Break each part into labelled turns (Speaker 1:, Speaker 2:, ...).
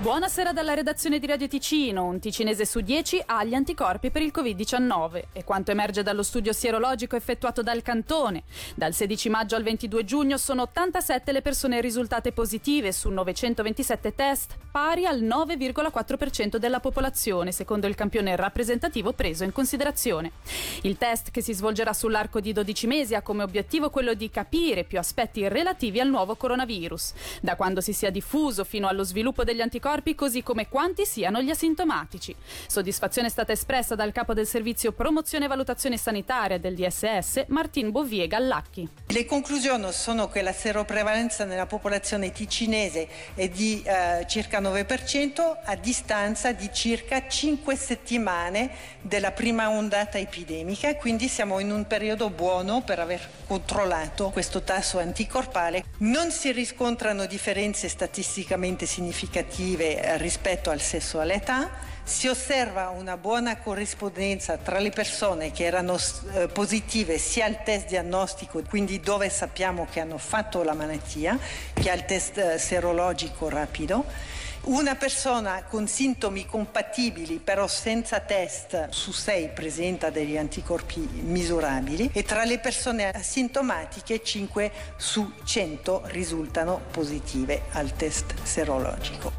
Speaker 1: Buonasera dalla redazione di Radio Ticino. Un ticinese su 10 ha gli anticorpi per il Covid-19 e quanto emerge dallo studio sierologico effettuato dal Cantone. Dal 16 maggio al 22 giugno sono 87 le persone risultate positive su 927 test, pari al 9,4% della popolazione, secondo il campione rappresentativo preso in considerazione. Il test che si svolgerà sull'arco di 12 mesi ha come obiettivo quello di capire più aspetti relativi al nuovo coronavirus, da quando si sia diffuso fino allo sviluppo degli anticorpi corpi così come quanti siano gli asintomatici. Soddisfazione è stata espressa dal capo del servizio promozione e valutazione sanitaria del DSS, Martin Bovie Gallacchi.
Speaker 2: Le conclusioni sono che la seroprevalenza nella popolazione ticinese è di eh, circa 9% a distanza di circa 5 settimane della prima ondata epidemica, quindi siamo in un periodo buono per aver controllato questo tasso anticorpale. Non si riscontrano differenze statisticamente significative positive eh, rispetto al sesso e all'età, si osserva una buona corrispondenza tra le persone che erano eh, positive sia al test diagnostico, quindi dove sappiamo che hanno fatto la malattia, che al test eh, serologico rapido. Una persona con sintomi compatibili però senza test su 6 presenta degli anticorpi misurabili e tra le persone asintomatiche 5 su 100 risultano positive al test serologico.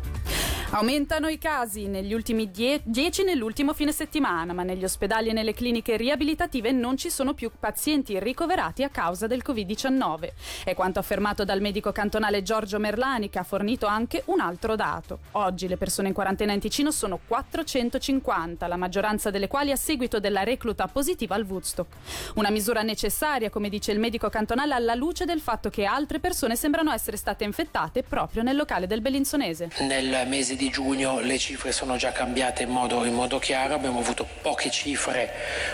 Speaker 1: Aumentano i casi negli ultimi 10 nell'ultimo fine settimana, ma negli ospedali e nelle cliniche riabilitative non ci sono più pazienti ricoverati a causa del Covid-19. È quanto affermato dal medico cantonale Giorgio Merlani che ha fornito anche un altro dato. Oggi le persone in quarantena in Ticino sono 450, la maggioranza delle quali a seguito della recluta positiva al Woodstock. Una misura necessaria, come dice il medico cantonale, alla luce del fatto che altre persone sembrano essere state infettate proprio nel locale del Bellinzonese.
Speaker 3: Nel mese di giugno le cifre sono già cambiate in modo, in modo chiaro, abbiamo avuto poche cifre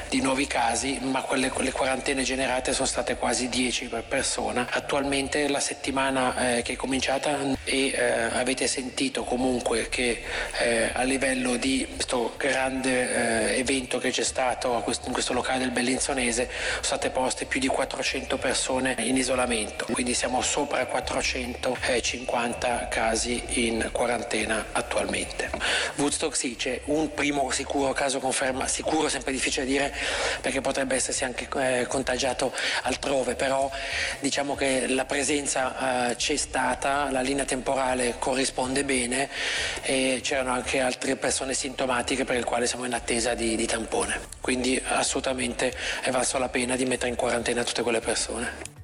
Speaker 3: di nuovi casi, ma quelle, le quarantene generate sono state quasi 10 per persona. Attualmente la settimana eh, che è cominciata e eh, avete sentito comunque che eh, a livello di questo grande eh, evento che c'è stato in questo locale del Bellinzonese sono state poste più di 400 persone in isolamento, quindi siamo sopra 450 casi in quarantena attualmente. Woodstock sì, c'è un primo sicuro caso conferma, sicuro sempre difficile dire perché potrebbe essersi anche eh, contagiato altrove, però diciamo che la presenza eh, c'è stata, la linea temporale corrisponde bene e c'erano anche altre persone sintomatiche per le quali siamo in attesa di, di tampone. Quindi assolutamente è valso la pena di mettere in quarantena tutte quelle persone.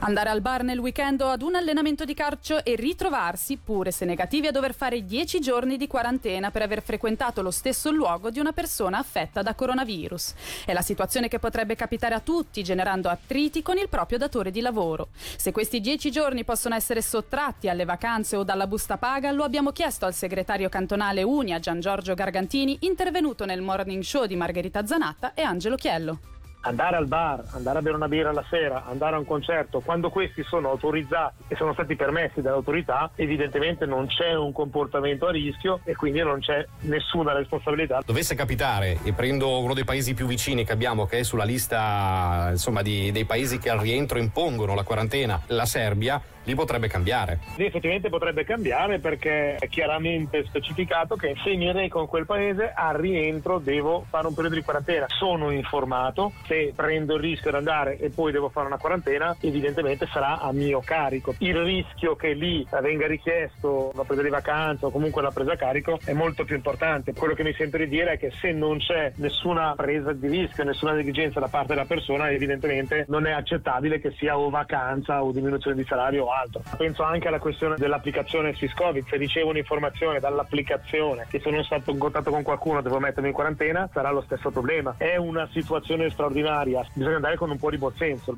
Speaker 1: Andare al bar nel weekend o ad un allenamento di calcio e ritrovarsi, pure se negativi, a dover fare 10 giorni di quarantena per aver frequentato lo stesso luogo di una persona affetta da coronavirus. È la situazione che potrebbe capitare a tutti, generando attriti con il proprio datore di lavoro. Se questi 10 giorni possono essere sottratti alle vacanze o dalla busta paga, lo abbiamo chiesto al segretario cantonale Unia Gian Giorgio Gargantini, intervenuto nel morning show di Margherita Zanatta e Angelo Chiello
Speaker 4: andare al bar, andare a bere una birra la sera, andare a un concerto, quando questi sono autorizzati e sono stati permessi dall'autorità, evidentemente non c'è un comportamento a rischio e quindi non c'è nessuna responsabilità.
Speaker 5: Dovesse capitare, e prendo uno dei paesi più vicini che abbiamo, che è sulla lista insomma, di, dei paesi che al rientro impongono la quarantena, la Serbia, lì potrebbe cambiare.
Speaker 4: Sì, effettivamente potrebbe cambiare perché è chiaramente specificato che se mi reco in quel paese al rientro devo fare un periodo di quarantena. Sono informato, se prendo il rischio di andare e poi devo fare una quarantena, evidentemente sarà a mio carico. Il rischio che lì venga richiesto una presa di vacanza o comunque una presa a carico è molto più importante. Quello che mi sento di dire è che se non c'è nessuna presa di rischio, nessuna negligenza da parte della persona, evidentemente non è accettabile che sia o vacanza o diminuzione di salario o altro. Penso anche alla questione dell'applicazione Swiscovid. Se ricevo un'informazione dall'applicazione che sono stato in contatto con qualcuno, devo mettermi in quarantena, sarà lo stesso problema. È una situazione straordinaria, bisogna andare con un po' di buonsenso.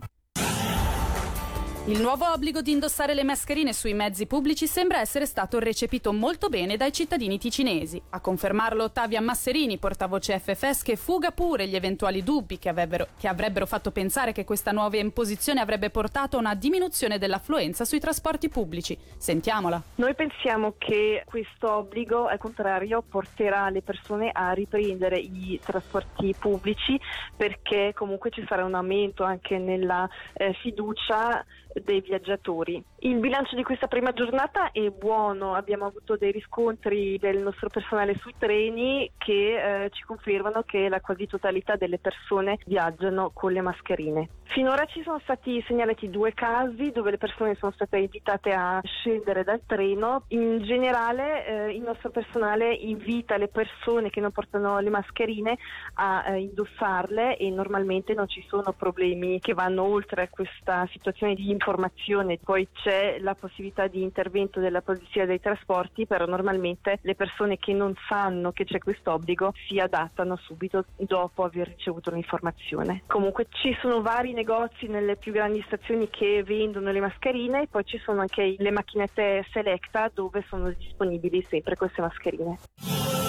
Speaker 1: Il nuovo obbligo di indossare le mascherine sui mezzi pubblici sembra essere stato recepito molto bene dai cittadini ticinesi. A confermarlo Ottavia Masserini, portavoce FFS, che fuga pure gli eventuali dubbi che, avrebbero, che avrebbero fatto pensare che questa nuova imposizione avrebbe portato a una diminuzione dell'affluenza sui trasporti pubblici. Sentiamola.
Speaker 6: Noi pensiamo che questo obbligo, al contrario, porterà le persone a riprendere i trasporti pubblici perché comunque ci sarà un aumento anche nella eh, fiducia dei viaggiatori. Il bilancio di questa prima giornata è buono, abbiamo avuto dei riscontri del nostro personale sui treni che eh, ci confermano che la quasi totalità delle persone viaggiano con le mascherine. Finora ci sono stati segnalati due casi dove le persone sono state invitate a scendere dal treno. In generale eh, il nostro personale invita le persone che non portano le mascherine a eh, indossarle e normalmente non ci sono problemi che vanno oltre a questa situazione di informazione. Poi c'è la possibilità di intervento della polizia dei trasporti, però normalmente le persone che non sanno che c'è questo obbligo si adattano subito dopo aver ricevuto l'informazione. Comunque ci sono vari negozi nelle più grandi stazioni che vendono le mascherine e poi ci sono anche le macchinette Selecta dove sono disponibili sempre queste mascherine.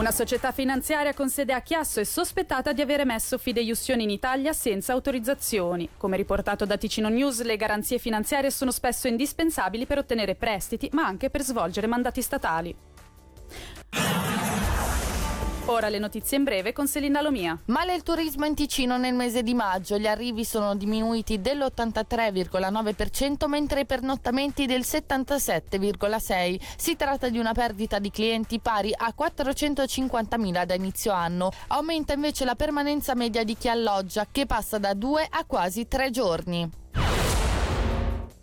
Speaker 1: Una società finanziaria con sede a Chiasso è sospettata di aver emesso fideiussioni in Italia senza autorizzazioni. Come riportato da Ticino News, le garanzie finanziarie sono spesso indispensabili per ottenere prestiti, ma anche per svolgere mandati statali. Ora le notizie in breve con Selina Lomia.
Speaker 7: Male il turismo in Ticino nel mese di maggio. Gli arrivi sono diminuiti dell'83,9% mentre i pernottamenti del 77,6%. Si tratta di una perdita di clienti pari a 450.000 da inizio anno. Aumenta invece la permanenza media di chi alloggia che passa da due a quasi tre giorni.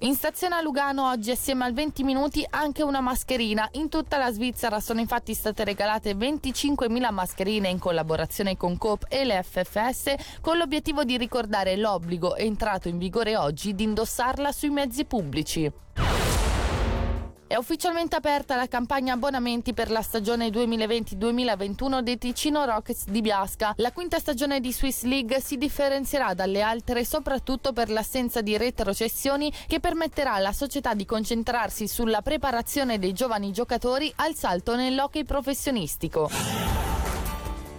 Speaker 7: In stazione a Lugano oggi assieme al 20 minuti anche una mascherina. In tutta la Svizzera sono infatti state regalate 25.000 mascherine in collaborazione con Coop e le FFS con l'obiettivo di ricordare l'obbligo entrato in vigore oggi di indossarla sui mezzi pubblici. È ufficialmente aperta la campagna abbonamenti per la stagione 2020-2021 dei Ticino Rockets di Biasca. La quinta stagione di Swiss League si differenzierà dalle altre soprattutto per l'assenza di retrocessioni che permetterà alla società di concentrarsi sulla preparazione dei giovani giocatori al salto nell'hockey professionistico.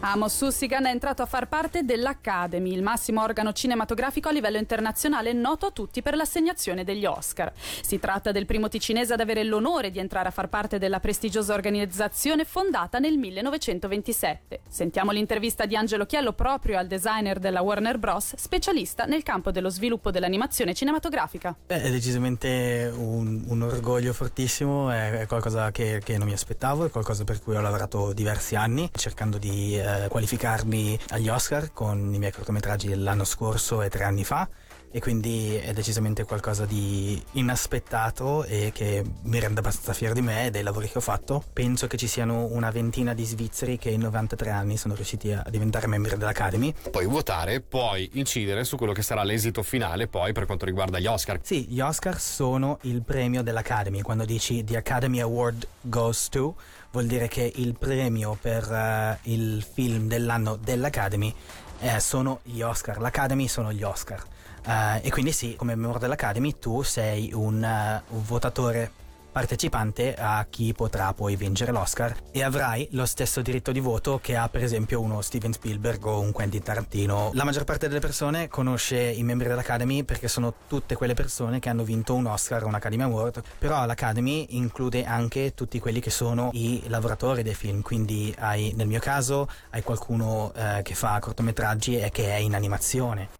Speaker 1: Amos Sussigan è entrato a far parte dell'Academy, il massimo organo cinematografico a livello internazionale noto a tutti per l'assegnazione degli Oscar. Si tratta del primo ticinese ad avere l'onore di entrare a far parte della prestigiosa organizzazione fondata nel 1927. Sentiamo l'intervista di Angelo Chiello proprio al designer della Warner Bros., specialista nel campo dello sviluppo dell'animazione cinematografica.
Speaker 8: È decisamente un, un orgoglio fortissimo, è, è qualcosa che, che non mi aspettavo, è qualcosa per cui ho lavorato diversi anni cercando di eh, qualificarmi agli Oscar con i miei cortometraggi dell'anno scorso e tre anni fa e quindi è decisamente qualcosa di inaspettato e che mi rende abbastanza fiero di me e dei lavori che ho fatto. Penso che ci siano una ventina di svizzeri che in 93 anni sono riusciti a diventare membri dell'Academy.
Speaker 5: Puoi votare, puoi incidere su quello che sarà l'esito finale poi per quanto riguarda gli Oscar.
Speaker 8: Sì, gli Oscar sono il premio dell'Academy. Quando dici The Academy Award goes to, vuol dire che il premio per uh, il film dell'anno dell'Academy eh, sono gli Oscar. L'Academy sono gli Oscar. Uh, e quindi sì, come membro dell'Academy tu sei un, uh, un votatore partecipante a chi potrà poi vincere l'Oscar e avrai lo stesso diritto di voto che ha per esempio uno Steven Spielberg o un Quentin Tarantino. La maggior parte delle persone conosce i membri dell'Academy perché sono tutte quelle persone che hanno vinto un Oscar o un Academy Award, però l'Academy include anche tutti quelli che sono i lavoratori dei film, quindi hai nel mio caso hai qualcuno eh, che fa cortometraggi e che è in animazione.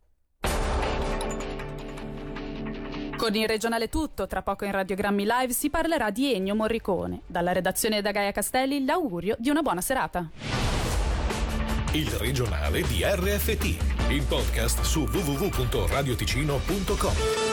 Speaker 1: Con il regionale tutto, tra poco in Radiogrammi Live si parlerà di Ennio Morricone. Dalla redazione da Gaia Castelli l'augurio di una buona serata.
Speaker 9: Il regionale di RFT, il podcast su www.radioticino.com.